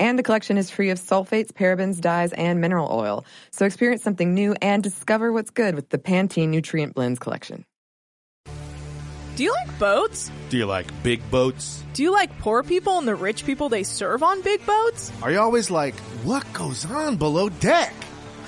And the collection is free of sulfates, parabens, dyes, and mineral oil. So experience something new and discover what's good with the Pantene Nutrient Blends collection. Do you like boats? Do you like big boats? Do you like poor people and the rich people they serve on big boats? Are you always like, what goes on below deck?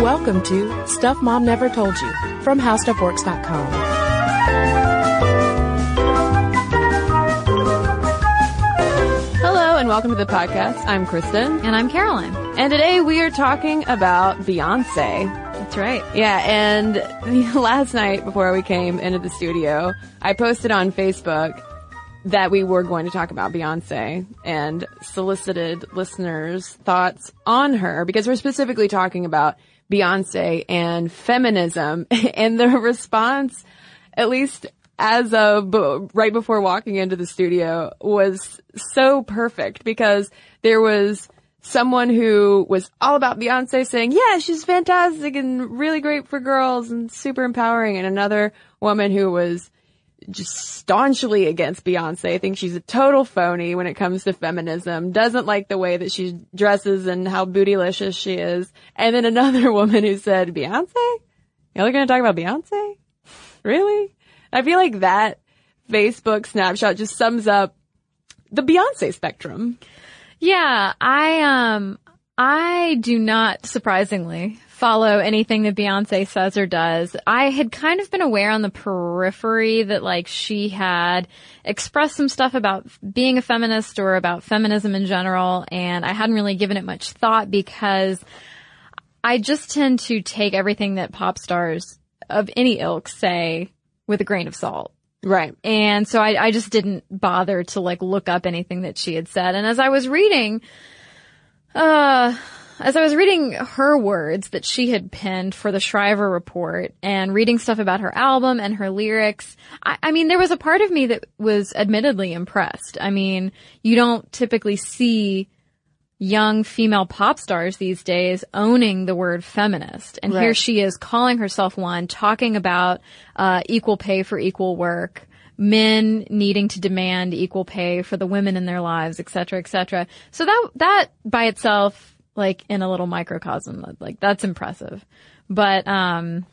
Welcome to Stuff Mom Never Told You from HowStuffWorks.com. Hello and welcome to the podcast. I'm Cristen. And I'm Caroline. And today we are talking about Beyonce. That's right. Yeah, and last night before we came into the studio, I posted on Facebook that we were going to talk about Beyonce and solicited listeners' thoughts on her because we're specifically talking about Beyonce and feminism and the response, at least as of right before walking into the studio was so perfect because there was someone who was all about Beyonce saying, yeah, she's fantastic and really great for girls and super empowering. And another woman who was just staunchly against Beyonce, I think she's a total phony when it comes to feminism, doesn't like the way that she dresses and how bootylicious she is. And then another woman who said, Beyonce? Y'all are going to talk about Beyonce? Really? I feel like that Facebook snapshot just sums up the Beyonce spectrum. Yeah, I um I do not surprisingly follow anything that Beyonce says or does. I had kind of been aware on the periphery that like she had expressed some stuff about being a feminist or about feminism in general and I hadn't really given it much thought because I just tend to take everything that pop stars of any ilk say with a grain of salt. Right. And so I, I just didn't bother to like look up anything that she had said. And as I was reading, uh, as I was reading her words that she had penned for the Shriver report and reading stuff about her album and her lyrics, I, I mean, there was a part of me that was admittedly impressed. I mean, you don't typically see young female pop stars these days owning the word feminist. And here she is calling herself one, talking about uh, equal pay for equal work, men needing to demand equal pay for the women in their lives, et cetera, et cetera. So that, that by itself, like in a little microcosm, like that's impressive. But, um,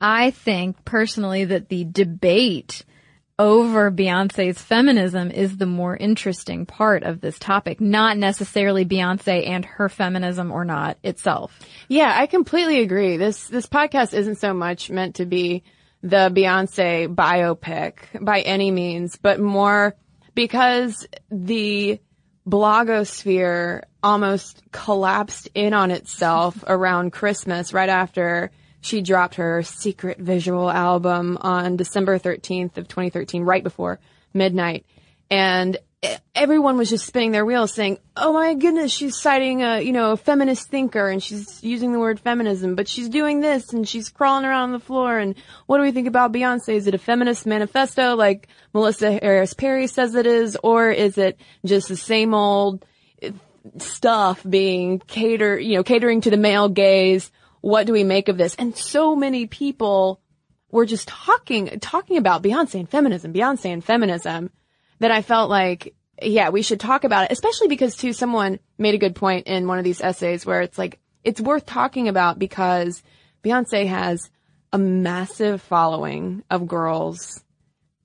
I think personally that the debate over Beyonce's feminism is the more interesting part of this topic, not necessarily Beyonce and her feminism or not itself. Yeah, I completely agree. This this podcast isn't so much meant to be the Beyonce biopic by any means, but more because the blogosphere almost collapsed in on itself around Christmas right after she dropped her secret visual album on December 13th of 2013 right before midnight and everyone was just spinning their wheels saying, "Oh my goodness, she's citing a, you know, a feminist thinker and she's using the word feminism, but she's doing this and she's crawling around on the floor and what do we think about Beyonce? Is it a feminist manifesto like Melissa Harris Perry says it is or is it just the same old stuff being cater, you know, catering to the male gaze? What do we make of this?" And so many people were just talking talking about Beyonce and feminism, Beyonce and feminism that I felt like, yeah, we should talk about it, especially because too, someone made a good point in one of these essays where it's like, it's worth talking about because Beyonce has a massive following of girls,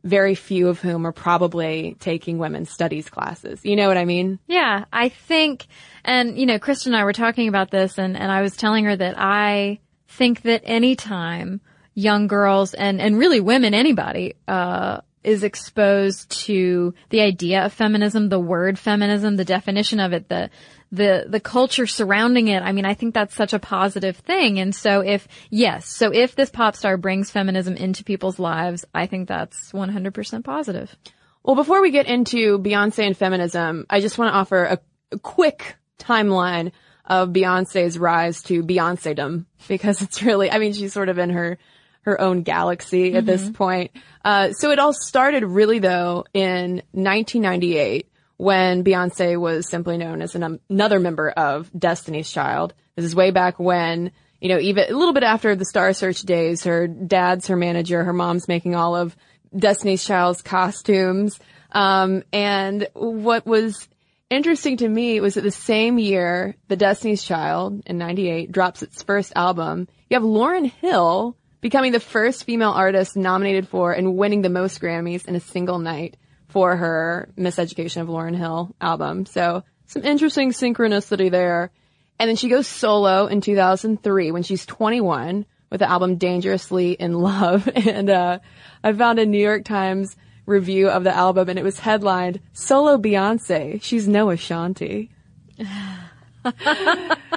very few of whom are probably taking women's studies classes. You know what I mean? Yeah, I think, and you know, Cristen and I were talking about this and, and I was telling her that I think that anytime young girls and, and really women, anybody, uh, is exposed to the idea of feminism, the word feminism, the definition of it, the, the, the culture surrounding it. I mean, I think that's such a positive thing. And so if, yes, so if this pop star brings feminism into people's lives, I think that's 100% positive. Well, before we get into Beyonce and feminism, I just want to offer a, a quick timeline of Beyonce's rise to Beyonce-dom because it's really, I mean, she's sort of in her, her own galaxy at this point. Uh, so it all started really though in 1998 when Beyonce was simply known as an, another member of Destiny's Child. This is way back when, you know, even a little bit after the Star Search days, her dad's her manager, her mom's making all of Destiny's Child's costumes. Um, and what was interesting to me was that the same year the Destiny's Child in 98 drops its first album, you have Lauryn Hill becoming the first female artist nominated for and winning the most Grammys in a single night for her Miseducation of Lauryn Hill album. So some interesting synchronicity there. And then she goes solo in 2003 when she's 21 with the album Dangerously in Love. And, uh, I found a New York Times review of the album and it was headlined Solo Beyonce. She's no Ashanti.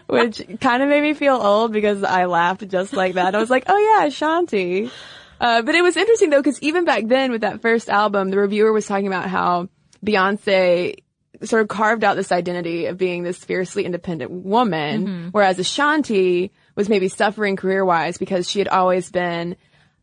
Which kind of made me feel old because I laughed just like that. I was like, oh yeah, Ashanti. Uh, but it was interesting though, because even back then with that first album, the reviewer was talking about how Beyonce sort of carved out this identity of being this fiercely independent woman, whereas Ashanti was maybe suffering career wise because she had always been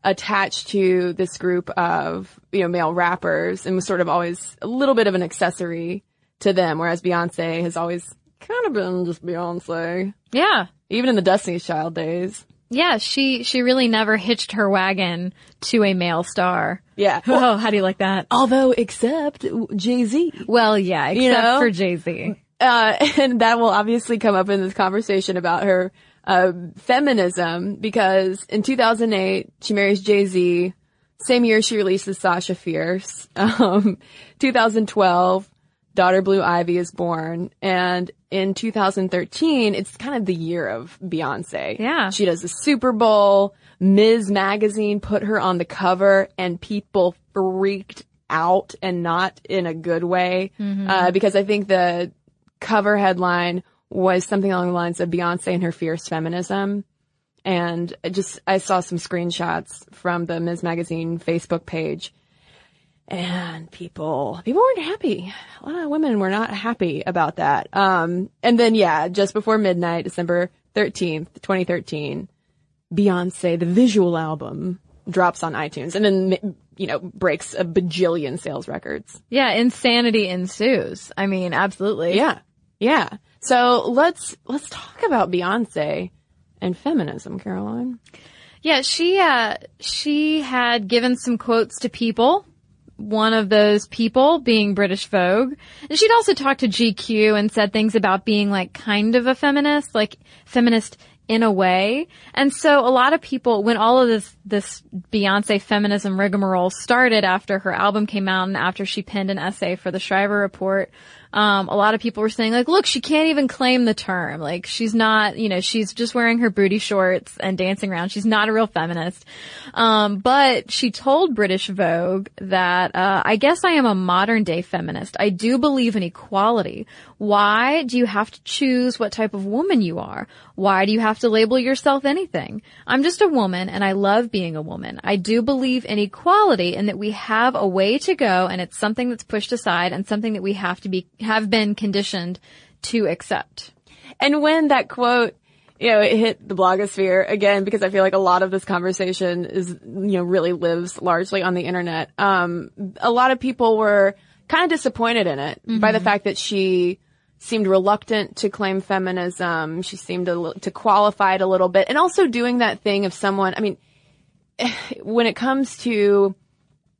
attached to this group of, you know, male rappers and was sort of always a little bit of an accessory to them, whereas Beyonce has always kind of been just Beyonce. Yeah. Even in the Destiny's Child days. Yeah, she, she really never hitched her wagon to a male star. Yeah. Oh, how do you like that? Although, except Jay-Z. Well, yeah, except know? for Jay-Z. uh, and that will obviously come up in this conversation about her uh, feminism because in 2008 she marries Jay Z. Same year she releases Sasha Fierce. Um, 2012, daughter Blue Ivy is born, and in 2013 it's kind of the year of Beyonce. Yeah. she does the Super Bowl. Ms. Magazine put her on the cover, and people freaked out, and not in a good way, uh, because I think the cover headline was something along the lines of Beyonce and her fierce feminism. And just, I saw some screenshots from the Ms. Magazine Facebook page and people, people weren't happy. A lot of women were not happy about that. Um, and then yeah, just before midnight, December 13th, 2013, Beyonce, the visual album drops on iTunes and then, you know, breaks a bajillion sales records. Yeah, insanity ensues. I mean, absolutely. Yeah. Yeah. So let's, let's talk about Beyonce and feminism, Caroline. Yeah, she uh she had given some quotes to people. One of those people being British Vogue. And she'd also talked to GQ and said things about being like kind of a feminist, like feminist in a way. And so a lot of people, when all of this, this Beyonce feminism rigmarole started after her album came out and after she penned an essay for the Shriver Report, um, a lot of people were saying like, look, she can't even claim the term. Like, she's not, you know, she's just wearing her booty shorts and dancing around. She's not a real feminist. Um, but she told British Vogue that, uh, I guess I am a modern day feminist. I do believe in equality. Why do you have to choose what type of woman you are? Why do you have to label yourself anything? I'm just a woman and I love being a woman. I do believe in equality and that we have a way to go and it's something that's pushed aside and something that we have to be, have been conditioned to accept. And when that quote, you know, it hit the blogosphere again, because I feel like a lot of this conversation is, you know, really lives largely on the internet. Um, a lot of people were kind of disappointed in it by the fact that she seemed reluctant to claim feminism. She seemed to, to qualify it a little bit and also doing that thing of someone, I mean, when it comes to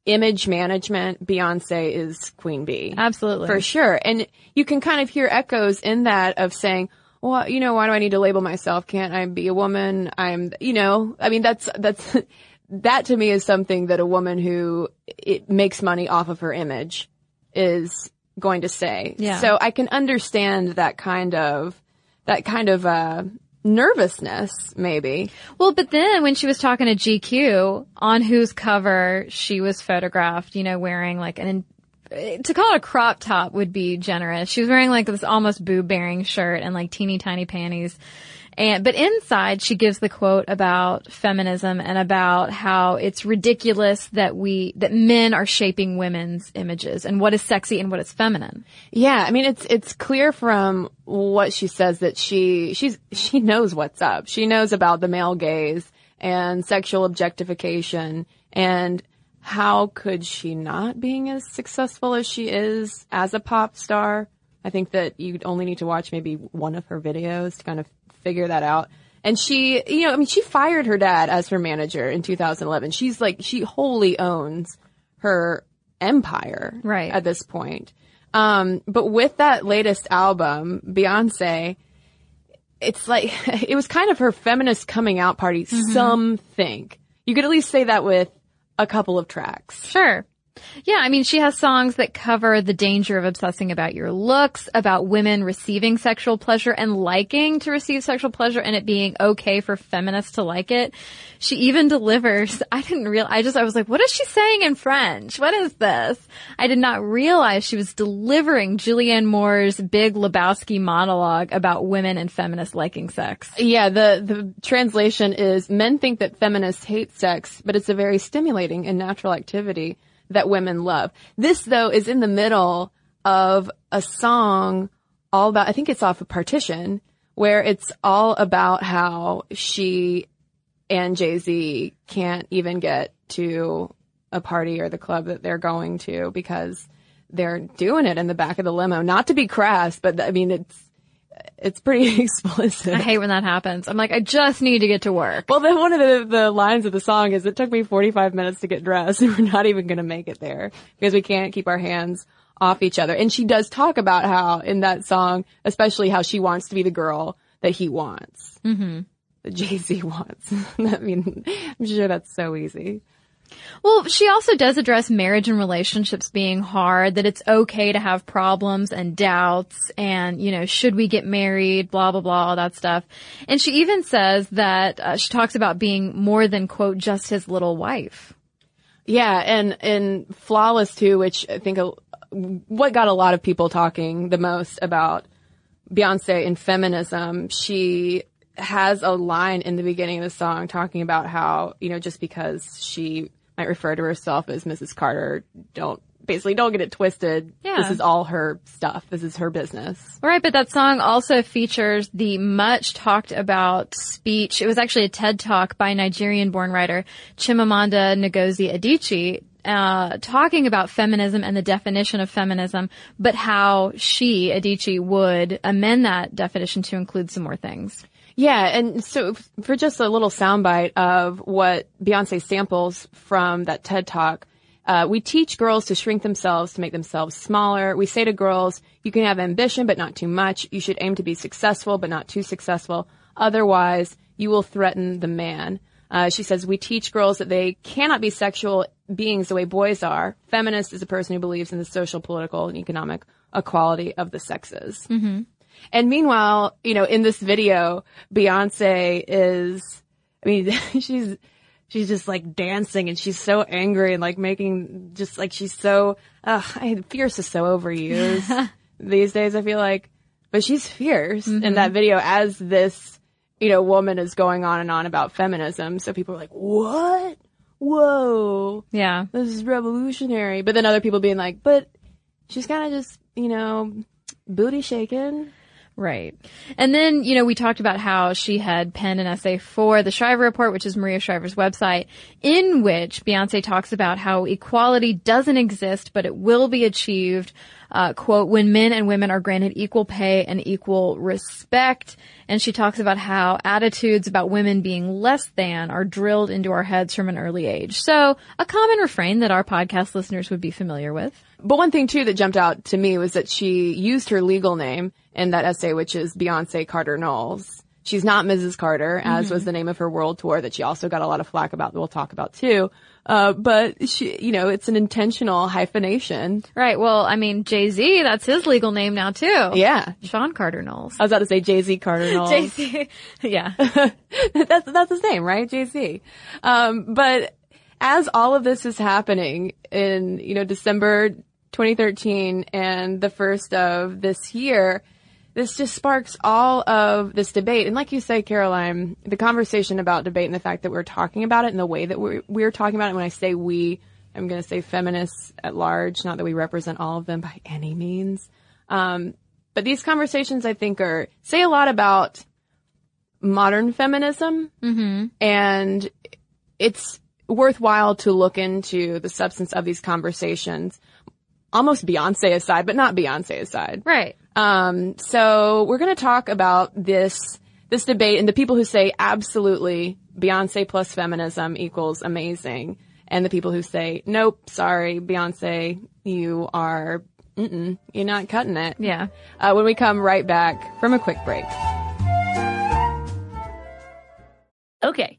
image management, Beyonce is queen bee. Absolutely. For sure. And you can kind of hear echoes in that of saying, well, you know, why do I need to label myself? Can't I be a woman? I'm, you know, I mean, that's, that's, that to me is something that a woman who it makes money off of her image is going to say. Yeah. So I can understand that kind of, that kind of, uh, nervousness, maybe. Well, but then when she was talking to GQ, on whose cover she was photographed, you know, wearing like an, eh, to call it a crop top would be generous. She was wearing like this almost boob bearing shirt and like teeny tiny panties. And, but inside she gives the quote about feminism and about how it's ridiculous that we, that men are shaping women's images and what is sexy and what is feminine. Yeah, I mean it's it's clear from what she says that she she's she knows what's up. She knows about the male gaze and sexual objectification and how could she not being as successful as she is as a pop star? I think that you only need to watch maybe one of her videos to kind of figure that out. And she, you know, I mean, she fired her dad as her manager in 2011. She's like, she wholly owns her empire Right. at this point. Um, but with that latest album, Beyonce, it's like, it was kind of her feminist coming out party, some think. You could at least say that with a couple of tracks. Sure. Yeah, I mean, she has songs that cover the danger of obsessing about your looks, about women receiving sexual pleasure and liking to receive sexual pleasure and it being okay for feminists to like it. She even delivers, I didn't real, I just, I was like, what is she saying in French? What is this? I did not realize she was delivering Julianne Moore's big Lebowski monologue about women and feminists liking sex. Yeah, the, the translation is men think that feminists hate sex, but it's a very stimulating and natural activity that women love. This though is in the middle of a song all about, I think it's off of Partition, where it's all about how she and Jay-Z can't even get to a party or the club that they're going to because they're doing it in the back of the limo. Not to be crass, but I mean, it's, it's pretty explicit. I hate when that happens. I'm like, I just need to get to work. Well, then one of the, the lines of the song is, it took me 45 minutes to get dressed and we're not even going to make it there because we can't keep our hands off each other. And she does talk about how in that song, especially how she wants to be the girl that he wants. Mm-hmm. That Jay-Z wants. I mean, I'm sure that's so easy. Well, she also does address marriage and relationships being hard, that it's okay to have problems and doubts and, you know, should we get married, blah, blah, blah, all that stuff. And she even says that uh, she talks about being more than, quote, just his little wife. Yeah, and and flawless too, which I think a, what got a lot of people talking the most about Beyonce and feminism. She has a line in the beginning of the song talking about how you know just because she might refer to herself as Mrs. Carter, don't basically don't get it twisted. Yeah. This is all her stuff. This is her business. Right, but that song also features the much talked about speech. It was actually a TED talk by Nigerian born writer Chimamanda Ngozi Adichie. Uh, talking about feminism and the definition of feminism, but how she, Adichie, would amend that definition to include some more things. Yeah, and so for just a little soundbite of what Beyonce samples from that TED Talk, uh, we teach girls to shrink themselves to make themselves smaller. We say to girls, you can have ambition, but not too much. You should aim to be successful, but not too successful. Otherwise, you will threaten the man. Uh, she says, we teach girls that they cannot be sexual beings the way boys are. Feminist is a person who believes in the social, political, and economic equality of the sexes. And meanwhile, you know, in this video, Beyonce is, I mean, she's, she's just like dancing and she's so angry and like making, just like she's so, uh, I, fierce is so overused these days, I feel like. But she's fierce in that video as this, you know, woman is going on and on about feminism. So people are like, what? Whoa Yeah. this is revolutionary. But then other people being like, but she's kind of just, you know, booty shaking. Right. And then, you know, we talked about how she had penned an essay for the Shriver Report, which is Maria Shriver's website, in which Beyonce talks about how equality doesn't exist, but it will be achieved, uh, quote, when men and women are granted equal pay and equal respect. And she talks about how attitudes about women being less than are drilled into our heads from an early age. So a common refrain that our podcast listeners would be familiar with. But one thing too that jumped out to me was that she used her legal name in that essay, which is Beyonce Carter Knowles. She's not Mrs. Carter, as was the name of her world tour that she also got a lot of flack about that we'll talk about too. Uh, but she, you know, it's an intentional hyphenation. Right. Well, I mean, Jay-Z, that's his legal name now too. Yeah. Sean Carter Knowles. I was about to say Jay-Z Cardinal. Jay-Z. yeah. that's that's his name, right? JC. Um, but as all of this is happening in you know December 2013 and the first of this year, this just sparks all of this debate. And like you say, Caroline, the conversation about debate and the fact that we're talking about it and the way that we're we're talking about it. When I say we, I'm going to say feminists at large. Not that we represent all of them by any means. Um, but these conversations, I think, are say a lot about modern feminism and it's worthwhile to look into the substance of these conversations almost beyonce aside but not beyonce aside Right. Um, so we're going to talk about this this debate and the people who say absolutely beyonce plus feminism equals amazing and the people who say nope sorry beyonce you are mm-mm, you're not cutting it Yeah. uh, when we come right back from a quick break Okay.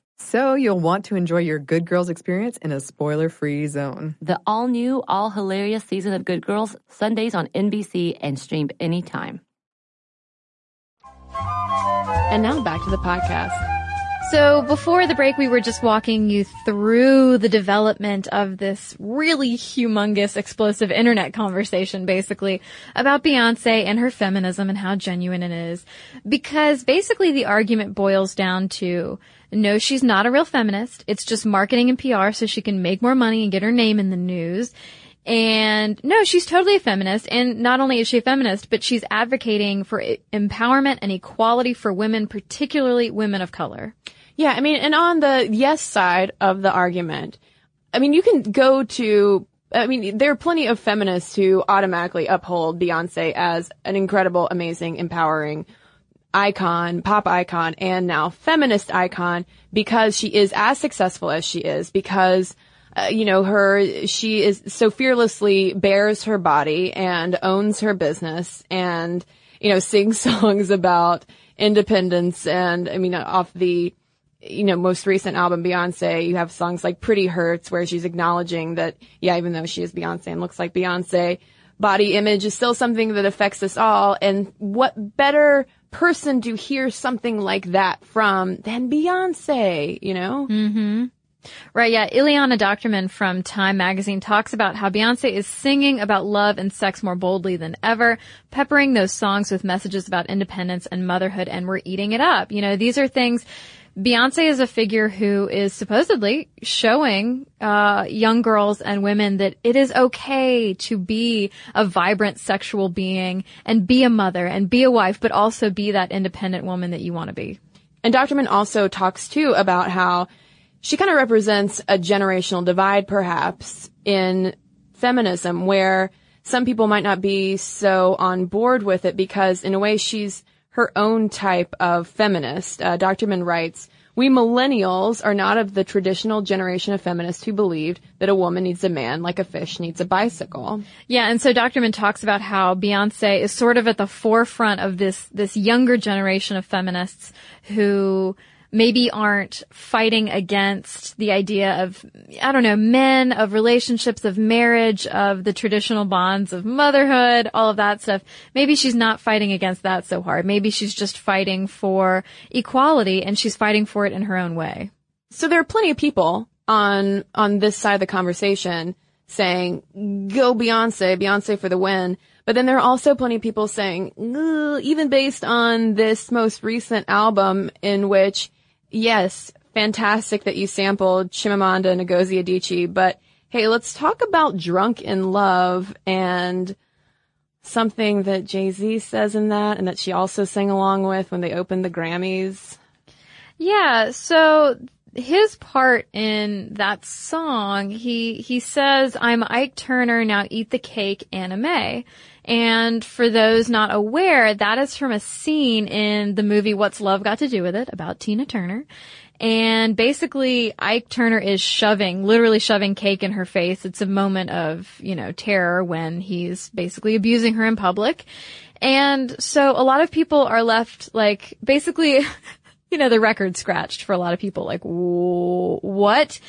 So, you'll want to enjoy your Good Girls experience in a spoiler free zone. The all new, all hilarious season of Good Girls, Sundays on NBC and streamed anytime. and now back to the podcast So before the break, we were just walking you through the development of this really humongous, explosive internet conversation, basically, about Beyonce and her feminism and how genuine it is. Because basically the argument boils down to, no, she's not a real feminist. It's just marketing and PR so she can make more money and get her name in the news. And no, she's totally a feminist. And not only is she a feminist, but she's advocating for empowerment and equality for women, particularly women of color. Yeah, I mean, and on the yes side of the argument, I mean, you can go to, I mean, there are plenty of feminists who automatically uphold Beyonce as an incredible, amazing, empowering icon, pop icon, and now feminist icon because she is as successful as she is because uh, you know, her, she is so fearlessly bears her body and owns her business and, you know, sings songs about independence and, I mean, off the, you know, most recent album, Beyonce, you have songs like Pretty Hurts where she's acknowledging that, yeah, even though she is Beyonce and looks like Beyonce, body image is still something that affects us all. And what better person to hear something like that from than Beyonce, you know? Mm-hmm. Right, yeah. Eliana Dockterman from Time magazine talks about how Beyonce is singing about love and sex more boldly than ever, peppering those songs with messages about independence and motherhood, and we're eating it up. You know, these are things, Beyonce is a figure who is supposedly showing, uh, young girls and women that it is okay to be a vibrant sexual being and be a mother and be a wife, but also be that independent woman that you want to be. And Dockterman also talks too about how she kind of represents a generational divide perhaps in feminism where some people might not be so on board with it because in a way she's her own type of feminist. Uh, Dockterman writes, we millennials are not of the traditional generation of feminists who believed that a woman needs a man like a fish needs a bicycle. Yeah, and so Dockterman talks about how Beyonce is sort of at the forefront of this this younger generation of feminists who maybe aren't fighting against the idea of, I don't know, men, of relationships, of marriage, of the traditional bonds of motherhood, all of that stuff. Maybe she's not fighting against that so hard. Maybe she's just fighting for equality and she's fighting for it in her own way. So there are plenty of people on, on this side of the conversation saying, go Beyonce, Beyonce for the win. But then there are also plenty of people saying, even based on this most recent album in which yes, fantastic that you sampled Chimamanda Ngozi Adichie, but hey, let's talk about Drunk in Love and something that Jay-Z says in that and that she also sang along with when they opened the Grammys. Yeah, so his part in that song, he he says, "I'm Ike Turner, now eat the cake, Anna Mae." And for those not aware, that is from a scene in the movie What's Love Got to Do with It about Tina Turner. And basically, Ike Turner is shoving, literally shoving cake in her face. It's a moment of, you know, terror when he's basically abusing her in public. And so a lot of people are left like, basically, you know, the record scratched for a lot of people. Like, what?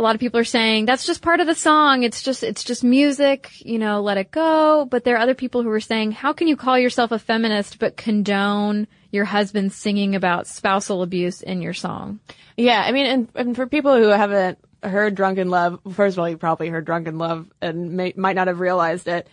A lot of people are saying that's just part of the song. It's just, it's just music, you know, let it go. But there are other people who are saying, how can you call yourself a feminist but condone your husband singing about spousal abuse in your song? Yeah. I mean, and, and for people who haven't heard Drunk in Love, first of all, you probably heard Drunk in Love and may, might not have realized it.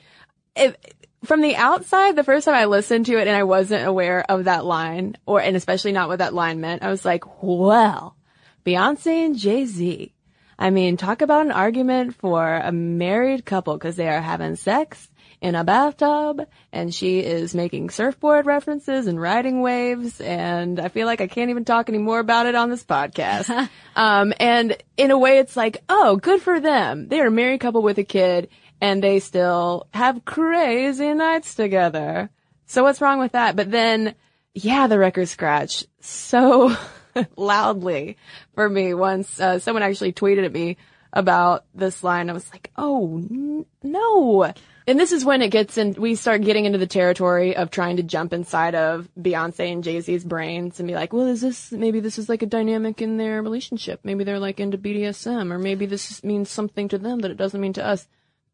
If, from the outside, the first time I listened to it and I wasn't aware of that line or, and especially not what that line meant, I was like, well, Beyonce and Jay-Z I mean, talk about an argument for a married couple because they are having sex in a bathtub and she is making surfboard references and riding waves and I feel like I can't even talk anymore about it on this podcast. um, and in a way it's like, oh, good for them. They're a married couple with a kid and they still have crazy nights together. So what's wrong with that? But then, yeah, the record scratch. So loudly for me once uh, someone actually tweeted at me about this line. I was like, oh n- no. And this is when it gets in, we start getting into the territory of trying to jump inside of Beyonce and Jay-Z's brains and be like, well, is this, maybe this is like a dynamic in their relationship. Maybe they're like into BDSM or maybe this means something to them that it doesn't mean to us.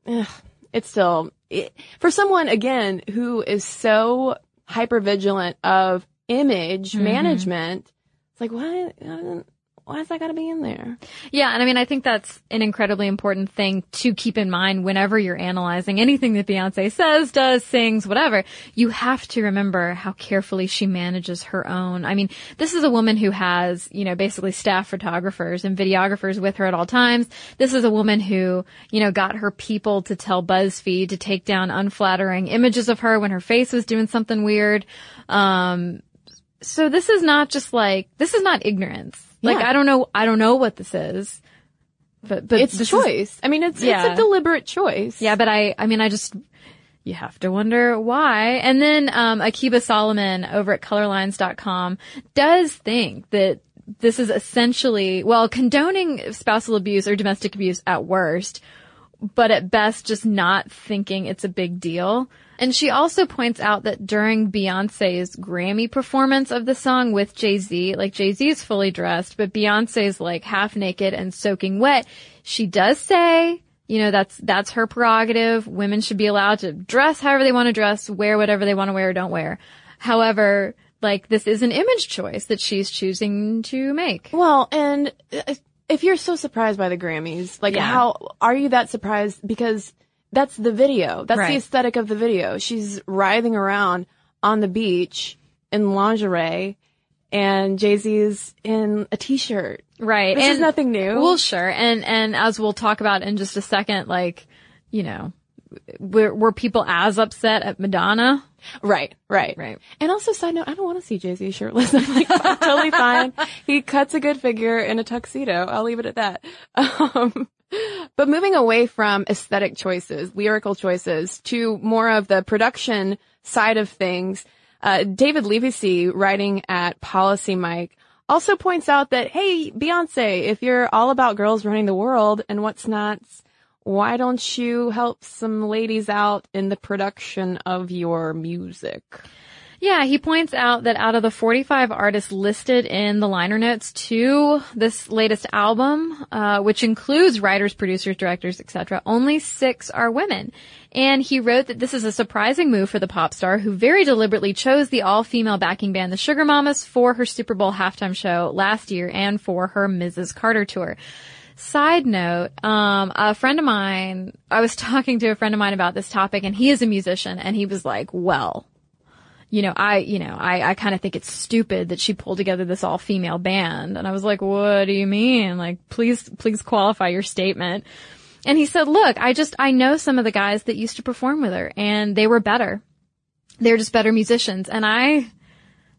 Ugh, it's still, it, for someone again who is so hyper vigilant of image mm-hmm. management, like, why, why's that got to be in there? Yeah, and I mean, I think that's an incredibly important thing to keep in mind whenever you're analyzing anything that Beyonce says, does, sings, whatever. You have to remember how carefully she manages her own. I mean, this is a woman who has, you know, basically staff photographers and videographers with her at all times. This is a woman who, you know, got her people to tell BuzzFeed to take down unflattering images of her when her face was doing something weird. Um, so this is not just like this is not ignorance. Like I don't know I don't know what this is. But but it's a choice. Is, I mean it's yeah. it's a deliberate choice. Yeah, but I I mean I just you have to wonder why. And then um Akiba Solomon over at colorlines.com does think that this is essentially well condoning spousal abuse or domestic abuse at worst, but at best just not thinking it's a big deal. And she also points out that during Beyonce's Grammy performance of the song with Jay-Z, like Jay-Z is fully dressed, but Beyonce's like half naked and soaking wet. She does say, you know, that's, that's her prerogative. Women should be allowed to dress however they want to dress, wear whatever they want to wear or don't wear. However, like this is an image choice that she's choosing to make. Well, and uh, if you're so surprised by the Grammys, like yeah. how are you that surprised? Because that's the video. That's right. the aesthetic of the video. She's writhing around on the beach in lingerie and Jay-Z's in a t-shirt. Right. This and, is nothing new. Well, sure. And, and as we'll talk about in just a second, like, you know, were, were people as upset at Madonna? Right, right, Right. And also, side note, I don't want to see Jay Z shirtless. I'm like, totally fine. He cuts a good figure in a tuxedo. I'll leave it at that. Um, but moving away from aesthetic choices, lyrical choices, to more of the production side of things, uh, David Levesley, writing at PolicyMic, also points out that, hey, Beyonce, if you're all about girls running the world and what's not, why don't you help some ladies out in the production of your music? Yeah, he points out that out of the 45 artists listed in the liner notes to this latest album, uh, which includes writers, producers, directors, etc., only six are women. And he wrote that this is a surprising move for the pop star who very deliberately chose the all-female backing band, the Sugar Mamas, for her Super Bowl halftime show last year and for her Mrs. Carter tour. Side note, um, a friend of mine, I was talking to a friend of mine about this topic and he is a musician and he was like, well, you know, I, you know, I, I kind of think it's stupid that she pulled together this all female band. And I was like, what do you mean? Like, please, please qualify your statement. And he said, look, I just, I know some of the guys that used to perform with her and they were better. They're just better musicians. And I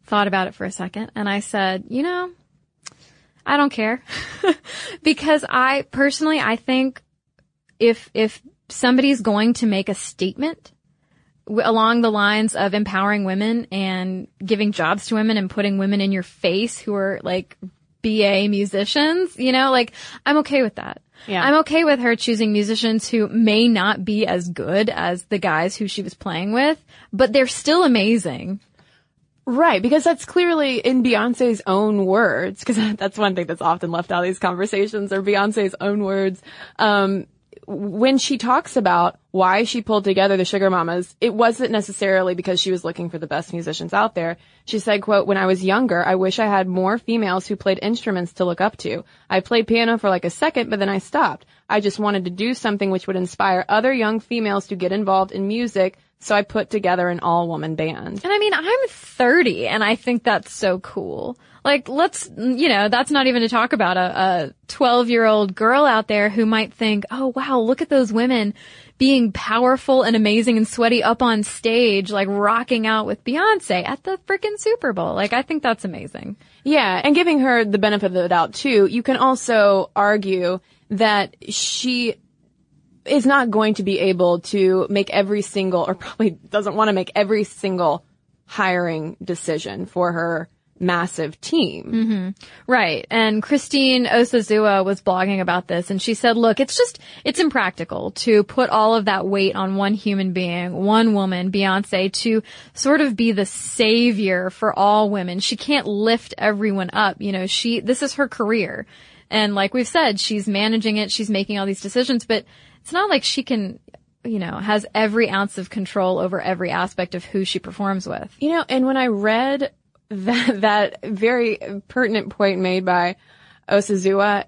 thought about it for a second and I said, you know, I don't care because I personally, I think if, if somebody's going to make a statement w- along the lines of empowering women and giving jobs to women and putting women in your face who are like BA musicians, you know, like I'm okay with that. Yeah. I'm okay with her choosing musicians who may not be as good as the guys who she was playing with, but they're still amazing. Right, because that's clearly in Beyonce's own words, because that's one thing that's often left out of these conversations, are Beyonce's own words. Um, when she talks about why she pulled together the Sugar Mamas, it wasn't necessarily because she was looking for the best musicians out there. She said, quote, when I was younger, I wish I had more females who played instruments to look up to. I played piano for like a second, but then I stopped. I just wanted to do something which would inspire other young females to get involved in music, so I put together an all-woman band. And I mean, I'm 30 and I think that's so cool. Like, let's, you know, that's not even to talk about a, a 12 year old girl out there who might think, oh wow, look at those women being powerful and amazing and sweaty up on stage, like rocking out with Beyonce at the freaking Super Bowl. Like, I think that's amazing. Yeah, and giving her the benefit of the doubt too, you can also argue that she is not going to be able to make every single, or probably doesn't want to make every single hiring decision for her massive team. Mm-hmm. Right. And Christine Osazua was blogging about this and she said, look, it's just, it's impractical to put all of that weight on one human being, one woman, Beyonce, to sort of be the savior for all women. She can't lift everyone up. You know, she, this is her career. And like we've said, she's managing it, she's making all these decisions, but it's not like she can, you know, has every ounce of control over every aspect of who she performs with. You know, and when I read that, that very pertinent point made by Osazua,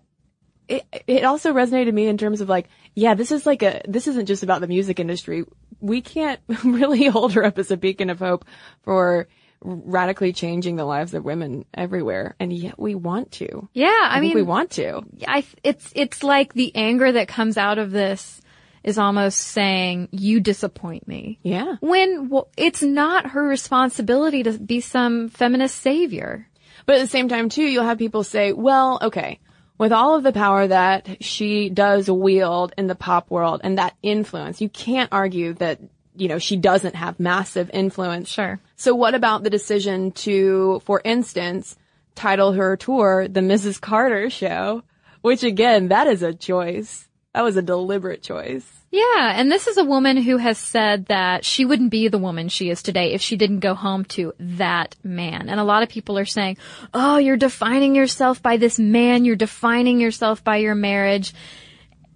it, it also resonated me in terms of like, yeah, this is like a, this isn't just about the music industry. We can't really hold her up as a beacon of hope for radically changing the lives of women everywhere. And yet we want to. Yeah, I, I, mean, we want to. I it's it's like the anger that comes out of this is almost saying you disappoint me. Yeah. When well, it's not her responsibility to be some feminist savior. But at the same time, too, you'll have people say, well, okay, with all of the power that she does wield in the pop world and that influence, you can't argue that, you know, she doesn't have massive influence. Sure. So what about the decision to, for instance, title her tour the Mrs. Carter Show? Which again, that is a choice. That was a deliberate choice. Yeah, and this is a woman who has said that she wouldn't be the woman she is today if she didn't go home to that man. And a lot of people are saying, "Oh, you're defining yourself by this man, you're defining yourself by your marriage."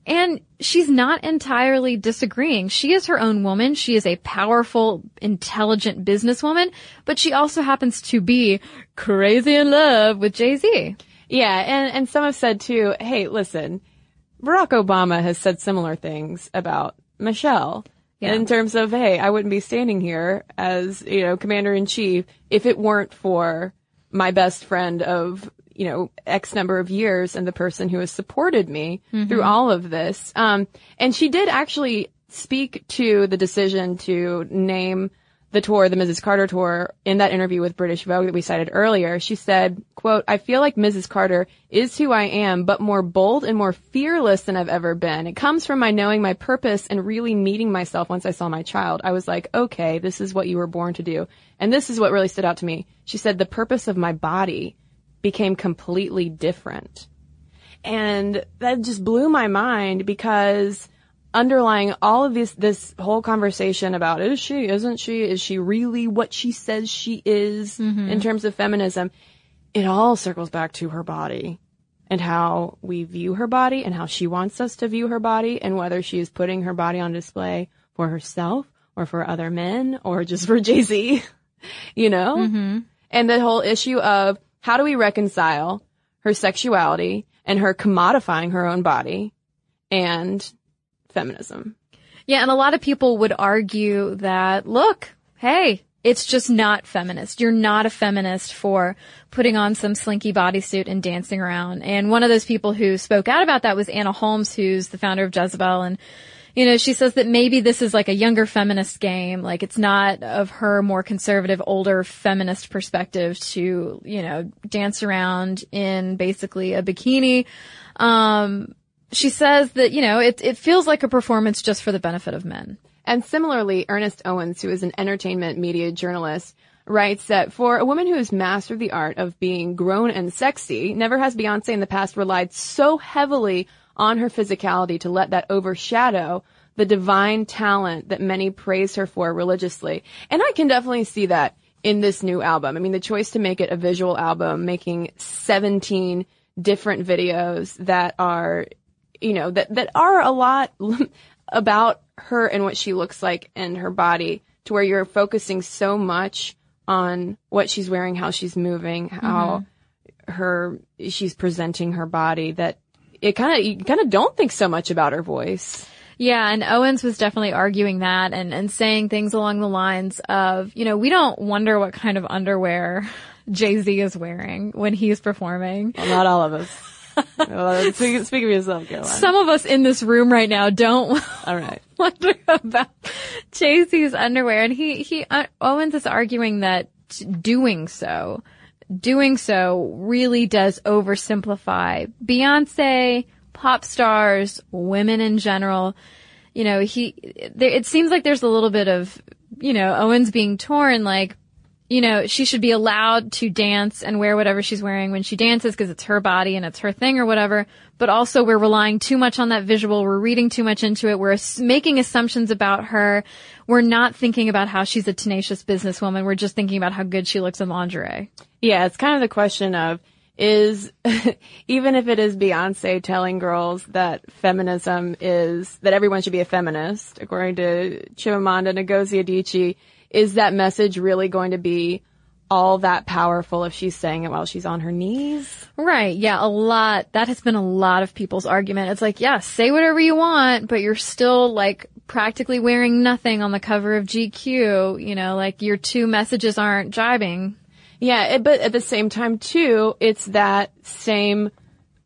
And she's not entirely disagreeing. She is her own woman. She is a powerful, intelligent businesswoman, but she also happens to be crazy in love with Jay-Z. Yeah, and, and some have said too, hey, listen, Barack Obama has said similar things about Michelle. Yeah. In terms of, hey, I wouldn't be standing here as, you know, commander in chief if it weren't for my best friend of, you know, X number of years and the person who has supported me through all of this. Um, and she did actually speak to the decision to name the tour, the Mrs. Carter tour, in that interview with British Vogue that we cited earlier, she said, quote, I feel like Mrs. Carter is who I am, but more bold and more fearless than I've ever been. It comes from my knowing my purpose and really meeting myself once I saw my child. I was like, okay, this is what you were born to do. And this is what really stood out to me. She said, the purpose of my body became completely different. And that just blew my mind because underlying all of this, this whole conversation about is she, isn't she, is she really what she says she is in mm-hmm. terms of feminism, it all circles back to her body and how we view her body and how she wants us to view her body and whether she is putting her body on display for herself or for other men or just for Jay-Z, you know? Mm-hmm. And the whole issue of how do we reconcile her sexuality and her commodifying her own body and feminism. Yeah, and a lot of people would argue that, look, hey, it's just not feminist. You're not a feminist for putting on some slinky bodysuit and dancing around. And one of those people who spoke out about that was Anna Holmes, who's the founder of Jezebel. And, you know, she says that maybe this is like a younger feminist game. Like it's not of her more conservative, older feminist perspective to, you know, dance around in basically a bikini. Um, she says that, you know, it, it feels like a performance just for the benefit of men. And similarly, Ernest Owens, who is an entertainment media journalist, writes that for a woman who has mastered the art of being grown and sexy, never has Beyonce in the past relied so heavily on her physicality to let that overshadow the divine talent that many praise her for religiously. And I can definitely see that in this new album. I mean, the choice to make it a visual album, making 17 different videos that are, you know, that, that are a lot about her and what she looks like and her body to where you're focusing so much on what she's wearing, how she's moving, how mm-hmm. her, she's presenting her body that it kind of, you kind of don't think so much about her voice. Yeah, and Owens was definitely arguing that and, and saying things along the lines of, you know, we don't wonder what kind of underwear Jay-Z is wearing when he's performing. Well, not all of us. Well, speak, speak of yourself, Caroline. Some of us in this room right now don't all right. wonder about Jay-Z's underwear. And he, he, uh, Owens is arguing that doing so, doing so really does oversimplify Beyonce, pop stars, women in general. You know, he, there, it seems like there's a little bit of, you know, Owens being torn, like, you know, she should be allowed to dance and wear whatever she's wearing when she dances because it's her body and it's her thing or whatever. But also we're relying too much on that visual. We're reading too much into it. We're making assumptions about her. We're not thinking about how she's a tenacious businesswoman. We're just thinking about how good she looks in lingerie. Yeah, it's kind of the question of is even if it is Beyonce telling girls that feminism is that everyone should be a feminist, according to Chimamanda Ngozi Adichie, is that message really going to be all that powerful if she's saying it while she's on her knees? Right. Yeah. A lot. That has been a lot of people's argument. It's like, yeah, say whatever you want, but you're still like practically wearing nothing on the cover of GQ. You know, like your two messages aren't jibing. Yeah, it, but at the same time too, it's that same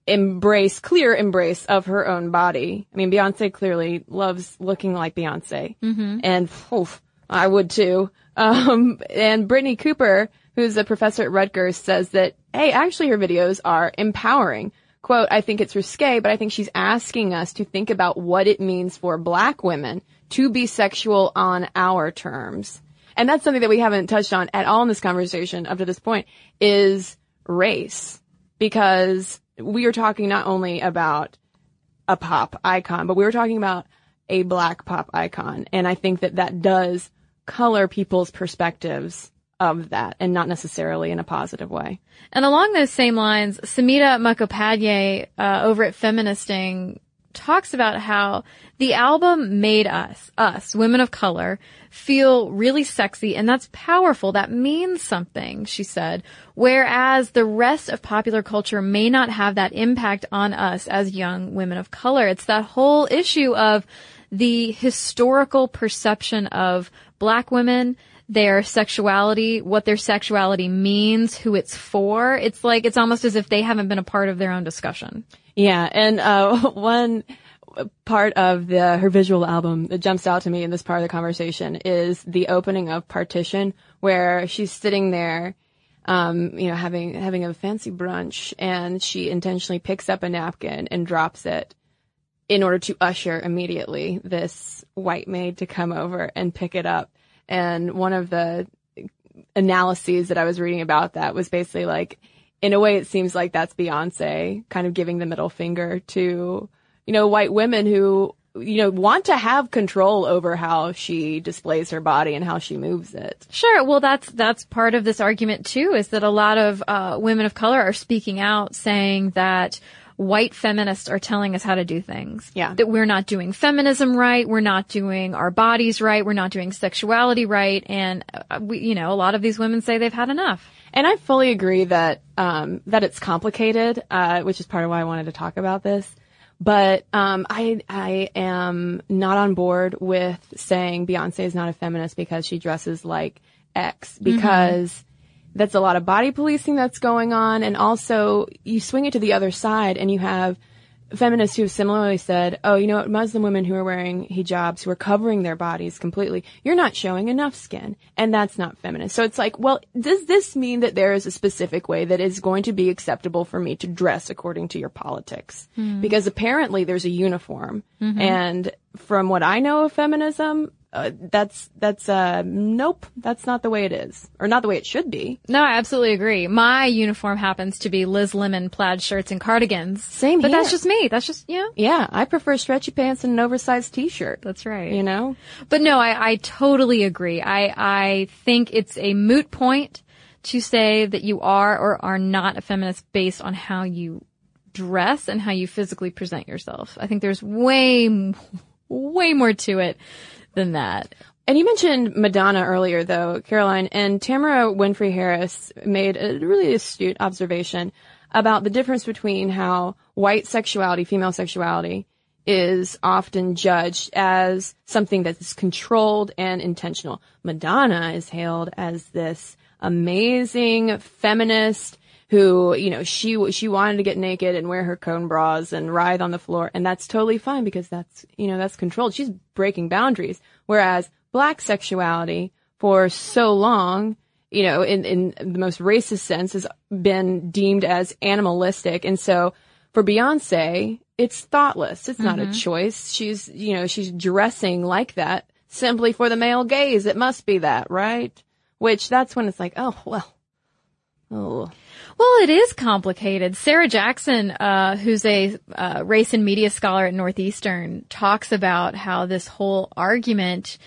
embrace, clear embrace of her own body. I mean, Beyonce clearly loves looking like Beyonce, mm-hmm. and oof, I would too. Um, and Brittney Cooper, who's a professor at Rutgers, says that hey, actually, her videos are empowering. Quote, I think it's risque, but I think she's asking us to think about what it means for black women to be sexual on our terms. And that's something that we haven't touched on at all in this conversation up to this point is race. Because we are talking not only about a pop icon, but we were talking about a black pop icon. And I think that that does color people's perspectives of that and not necessarily in a positive way. And along those same lines, Samhita Mukhopadhyay uh, over at Feministing talks about how the album made us, us, women of color, feel really sexy and that's powerful. That means something, she said. Whereas the rest of popular culture may not have that impact on us as young women of color. It's that whole issue of the historical perception of black women, their sexuality, what their sexuality means, who it's for. It's like, it's almost as if they haven't been a part of their own discussion. Yeah. And, uh, one, part of the her visual album that jumps out to me in this part of the conversation is the opening of Partition, where she's sitting there, um, you know, having having a fancy brunch, and she intentionally picks up a napkin and drops it in order to usher immediately this white maid to come over and pick it up. And one of the analyses that I was reading about that was basically like, in a way, it seems like that's Beyonce kind of giving the middle finger to, you know, white women who, you know, want to have control over how she displays her body and how she moves it. Sure. Well, that's that's part of this argument too. Is that a lot of uh, women of color are speaking out, saying that white feminists are telling us how to do things. Yeah. That we're not doing feminism right. We're not doing our bodies right. We're not doing sexuality right. And uh, we, you know, a lot of these women say they've had enough. And I fully agree that um, that it's complicated, uh, which is part of why I wanted to talk about this. But um, I I am not on board with saying Beyonce is not a feminist because she dresses like X because that's a lot of body policing that's going on, and also you swing it to the other side and you have feminists who have similarly said, oh, you know what, Muslim women who are wearing hijabs, who are covering their bodies completely, you're not showing enough skin. And that's not feminist. So it's like, well, does this mean that there is a specific way that is going to be acceptable for me to dress according to your politics? Hmm. Because apparently there's a uniform. Mm-hmm. And from what I know of feminism, uh, that's, that's, uh, nope, that's not the way it is. Or not the way it should be. No, I absolutely agree. My uniform happens to be Liz Lemon plaid shirts and cardigans. Same But that's just me. That's just, you know, Yeah, I prefer stretchy pants and an oversized t-shirt. that's right. You know? But no, I, I totally agree. I, I think it's a moot point to say that you are or are not a feminist based on how you dress and how you physically present yourself. I think there's way, way more to it than that. And you mentioned Madonna earlier, though, Caroline, and Tamara Winfrey Harris made a really astute observation about the difference between how white sexuality, female sexuality, is often judged as something that is controlled and intentional. Madonna is hailed as this amazing feminist who, you know, she she wanted to get naked and wear her cone bras and writhe on the floor, and that's totally fine because that's you know that's controlled. She's breaking boundaries. Whereas black sexuality, for so long, you know, in in the most racist sense, has been deemed as animalistic, and so for Beyonce, it's thoughtless. It's not a mm-hmm. choice. She's you know she's dressing like that simply for the male gaze. It must be that, right? Which that's when it's like, oh well, oh. Well, it is complicated. Sarah Jackson, uh, who's a uh, race and media scholar at Northeastern, talks about how this whole argument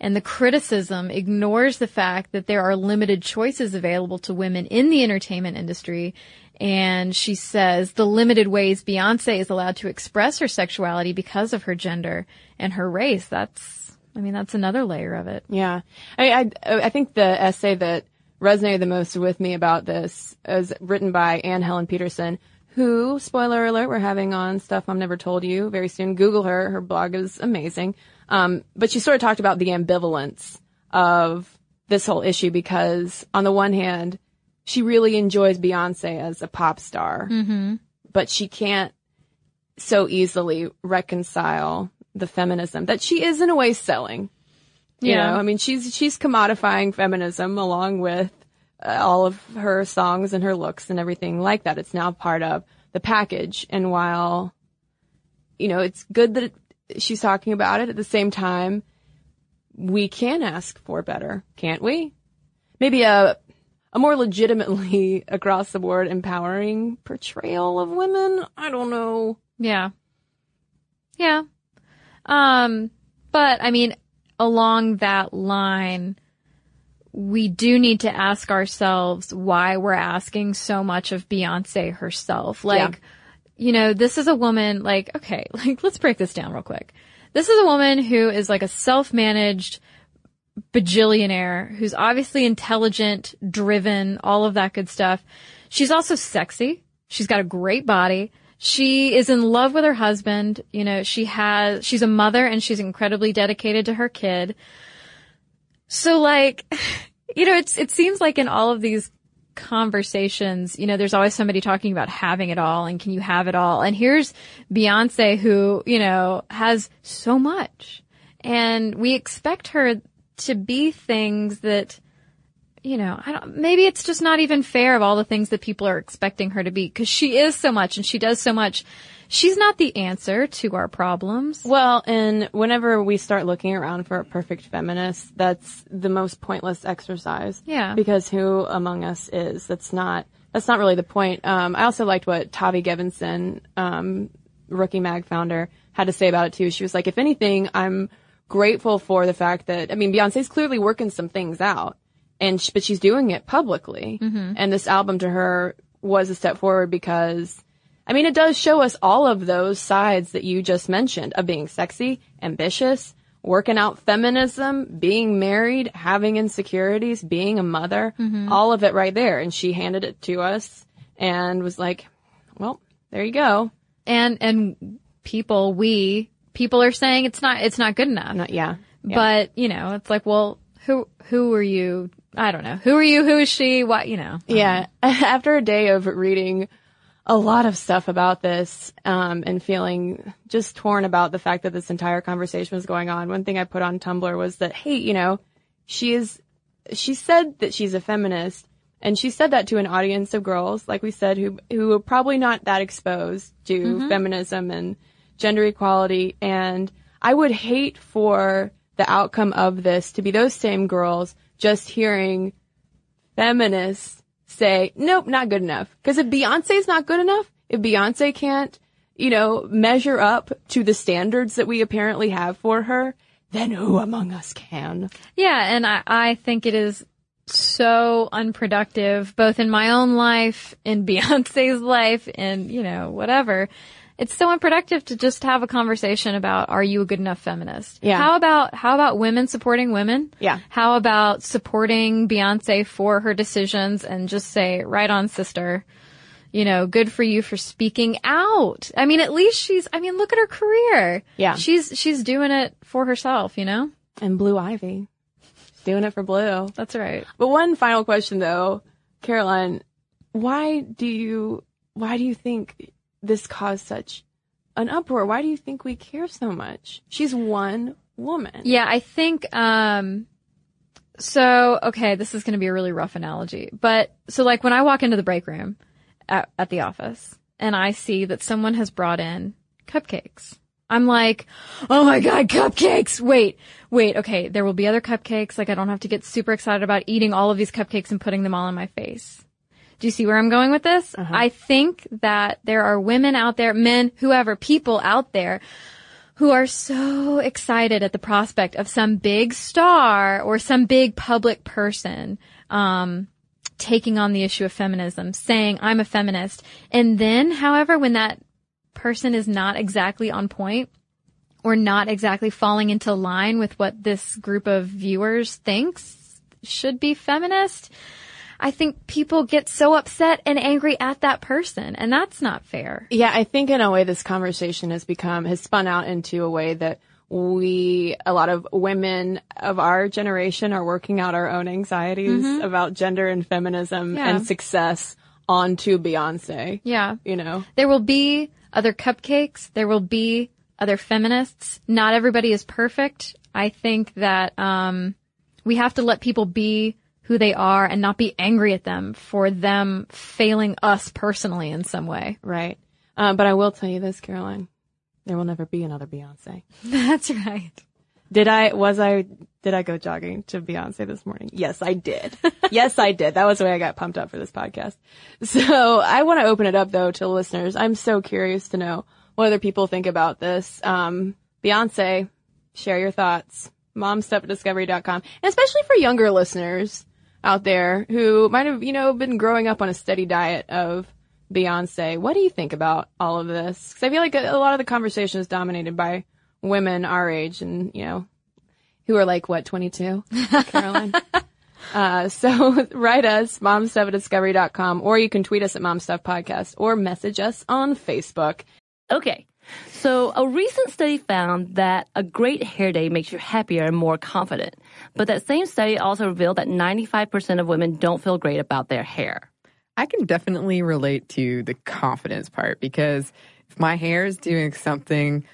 and the criticism ignores the fact that there are limited choices available to women in the entertainment industry. And she says the limited ways Beyonce is allowed to express her sexuality because of her gender and her race. That's, I mean, that's another layer of it. Yeah. I, I, I think the essay that resonated the most with me about this is written by Anne Helen Petersen, who, spoiler alert, we're having on Stuff Mom Never Told You very soon. Google her. Her blog is amazing. Um, but she sort of talked about the ambivalence of this whole issue because on the one hand, she really enjoys Beyonce as a pop star, but she can't so easily reconcile the feminism that she is in a way selling. You Yeah. know, I mean, she's she's commodifying feminism along with uh, all of her songs and her looks and everything like that. It's now part of the package. And while, you know, it's good that it, she's talking about it at the same time, we can ask for better, can't we? Maybe a a more legitimately across the board empowering portrayal of women. I don't know. Yeah. Yeah. Um, but I mean, along that line, we do need to ask ourselves why we're asking so much of Beyonce herself. Like, you know, this is a woman, like, okay, like, let's break this down real quick. This is a woman who is like a self-managed bajillionaire who's obviously intelligent, driven, all of that good stuff. She's also sexy. She's got a great body. She is in love with her husband. You know, she has, she's a mother and she's incredibly dedicated to her kid. So like, you know, it's, it seems like in all of these conversations, you know, there's always somebody talking about having it all and can you have it all? And here's Beyonce who, you know, has so much. And we expect her to be things that, you know, I don't, maybe it's just not even fair of all the things that people are expecting her to be because she is so much and she does so much. She's not the answer to our problems. Well, and whenever we start looking around for a perfect feminist, that's the most pointless exercise. Yeah. Because who among us is? That's not, that's not really the point. Um, I also liked what Tavi Gevinson, um, Rookie Mag founder, had to say about it too. She was like, if anything, I'm grateful for the fact that, I mean, Beyonce's clearly working some things out and, sh- but she's doing it publicly. Mm-hmm. And this album to her was a step forward because I mean, it does show us all of those sides that you just mentioned of being sexy, ambitious, working out feminism, being married, having insecurities, being a mother, mm-hmm. all of it right there. And she handed it to us and was like, well, there you go. And, and people, we, people are saying it's not, it's not good enough. Not, yeah. yeah. But, you know, it's like, well, who, who are you? I don't know. Who are you? Who is she? What, you know? Yeah. After a day of reading a lot of stuff about this, um, and feeling just torn about the fact that this entire conversation was going on, one thing I put on Tumblr was that, hey, you know, she is, she said that she's a feminist, and she said that to an audience of girls, like we said, who, who are probably not that exposed to feminism and gender equality. And I would hate for the outcome of this to be those same girls just hearing feminists say, nope, not good enough. Cause if Beyonce's not good enough, if Beyonce can't, you know, measure up to the standards that we apparently have for her, then who among us can? Yeah, and I, I think it is so unproductive, both in my own life, in Beyonce's life, and, you know, whatever. It's so unproductive to just have a conversation about are you a good enough feminist? Yeah. How about how about women supporting women? Yeah. How about supporting Beyonce for her decisions and just say, right on sister. You know, good for you for speaking out. I mean, at least she's I mean, look at her career. Yeah. She's she's doing it for herself, you know? And Blue Ivy. She's doing it for Blue. That's right. But one final question though, Caroline, why do you, why do you think this caused such an uproar? Why do you think we care so much? She's one woman. Yeah, I think, um, so, okay, this is going to be a really rough analogy, but so like when I walk into the break room at, at the office and I see that someone has brought in cupcakes. I'm like, oh my god, cupcakes! Wait, wait, okay, there will be other cupcakes. Like I don't have to get super excited about eating all of these cupcakes and putting them all in my face. Do you see where I'm going with this? I think that there are women out there, men, whoever, people out there who are so excited at the prospect of some big star or some big public person, um, taking on the issue of feminism, saying, I'm a feminist. And then, however, when that person is not exactly on point or not exactly falling into line with what this group of viewers thinks should be feminist, I think people get so upset and angry at that person, and that's not fair. Yeah, I think in a way this conversation has become, has spun out into a way that we, a lot of women of our generation are working out our own anxieties about gender and feminism Yeah. and success onto Beyonce. Yeah. You know? There will be other cupcakes. There will be other feminists. Not everybody is perfect. I think that um, we have to let people be who they are and not be angry at them for them failing us personally in some way. Right. Uh, but I will tell you this, Caroline. There will never be another Beyonce. That's right. Did I, was I, did I go jogging to Beyonce this morning? Yes, I did. yes, I did. That was the way I got pumped up for this podcast. So I want to open it up though to listeners. I'm so curious to know what other people think about this. Um, Beyonce, share your thoughts. Momstuff at discovery.com. And especially for younger listeners out there who might have, you know, been growing up on a steady diet of Beyonce. What do you think about all of this? Because I feel like a, a lot of the conversation is dominated by women our age and, you know, who are like, what, 22? Caroline? uh, so write us, momstuff at discovery.com, or you can tweet us at momstuffpodcast or message us on Facebook. Okay, So, a recent study found that a great hair day makes you happier and more confident. But that same study also revealed that 95% of women don't feel great about their hair. I can definitely relate to the confidence part because if my hair is doing something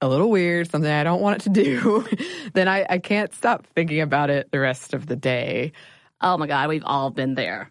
a little weird, something I don't want it to do, then I, I can't stop thinking about it the rest of the day. Oh my God, we've all been there.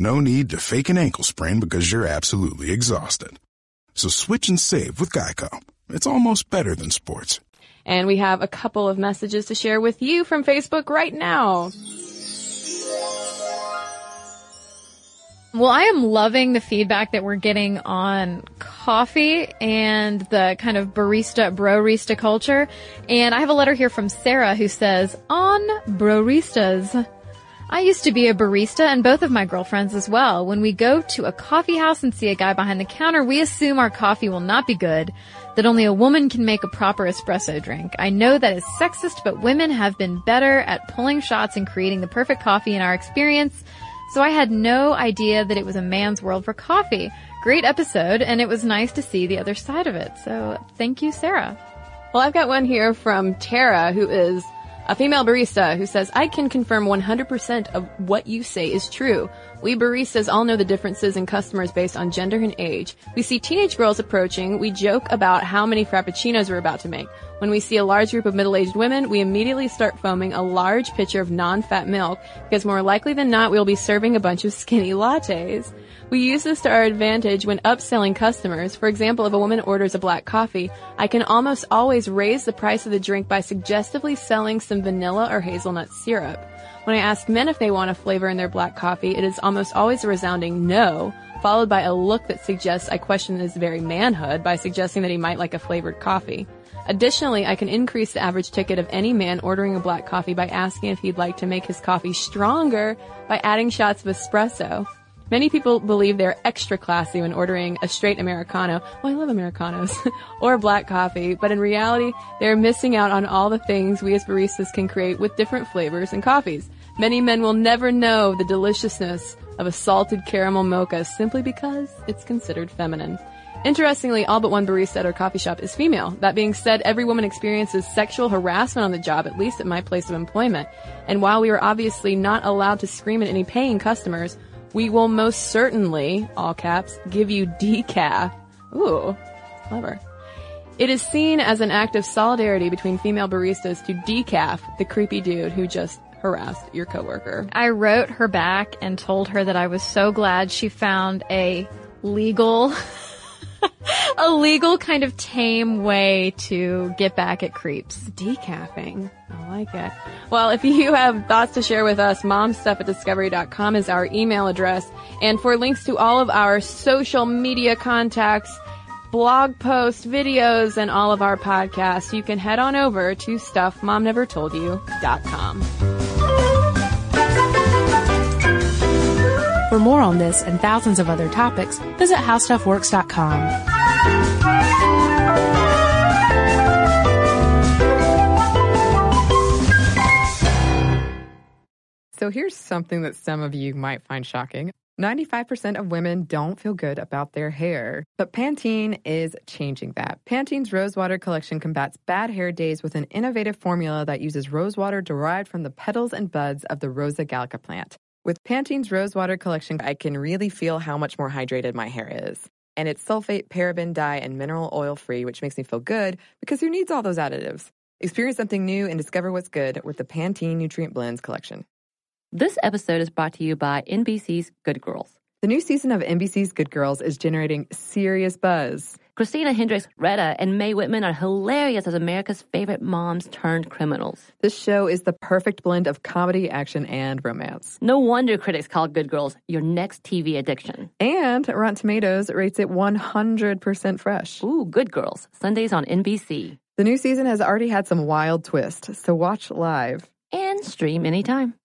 No need to fake an ankle sprain because you're absolutely exhausted. So switch and save with Geico. It's almost better than sports. And we have a couple of messages to share with you from Facebook right now. Well, I am loving the feedback that we're getting on coffee and the kind of barista, brorista culture. And I have a letter here from Sarah who says, on broristas. I used to be a barista and both of my girlfriends as well. When we go to a coffee house and see a guy behind the counter, we assume our coffee will not be good, that only a woman can make a proper espresso drink. I know that is sexist, but women have been better at pulling shots and creating the perfect coffee in our experience. So I had no idea that it was a man's world for coffee. Great episode, and it was nice to see the other side of it. So thank you, Sarah. Well, I've got one here from Tara, who is a female barista who says, I can confirm 100% of what you say is true. We baristas all know the differences in customers based on gender and age. We see teenage girls approaching, we joke about how many frappuccinos we're about to make. When we see a large group of middle-aged women, we immediately start foaming a large pitcher of non-fat milk because more likely than not we'll be serving a bunch of skinny lattes. We use this to our advantage when upselling customers. For example, if a woman orders a black coffee, I can almost always raise the price of the drink by suggestively selling some vanilla or hazelnut syrup. When I ask men if they want a flavor in their black coffee, it is almost always a resounding no, followed by a look that suggests I question his very manhood by suggesting that he might like a flavored coffee. Additionally, I can increase the average ticket of any man ordering a black coffee by asking if he'd like to make his coffee stronger by adding shots of espresso. Many people believe they're extra classy when ordering a straight Americano. Well, I love Americanos. or black coffee, but in reality, they're missing out on all the things we as baristas can create with different flavors and coffees. Many men will never know the deliciousness of a salted caramel mocha simply because it's considered feminine. Interestingly, all but one barista at our coffee shop is female. That being said, every woman experiences sexual harassment on the job, at least at my place of employment. And while we are obviously not allowed to scream at any paying customers, we will most certainly, all caps, give you decaf. Ooh, clever. It is seen as an act of solidarity between female baristas to decaf the creepy dude who just harassed your coworker. I wrote her back and told her that I was so glad she found a legal a legal kind of tame way to get back at creeps. Decaffing. I like it. Well, if you have thoughts to share with us, momstuff at discovery.com is our email address. And for links to all of our social media contacts, blog posts, videos, and all of our podcasts, you can head on over to stuffmomnevertoldyou.com. For more on this and thousands of other topics, visit howstuffworks.com. So here's something that some of you might find shocking. 95% of women don't feel good about their hair, but Pantene is changing that. Pantene's Rosewater collection combats bad hair days with an innovative formula that uses rosewater derived from the petals and buds of the Rosa gallica plant. With Pantene's Rosewater collection, I can really feel how much more hydrated my hair is. And it's sulfate, paraben, dye, and mineral oil free, which makes me feel good because who needs all those additives? Experience something new and discover what's good with the Pantene Nutrient Blends collection. This episode is brought to you by NBC's Good Girls. The new season of NBC's Good Girls is generating serious buzz. Christina Hendricks, Retta, and Mae Whitman are hilarious as America's favorite moms turned criminals. This show is the perfect blend of comedy, action, and romance. No wonder critics call Good Girls your next TV addiction. And Rotten Tomatoes rates it 100% fresh. Ooh, Good Girls, Sundays on NBC. The new season has already had some wild twists, so watch live. And stream anytime.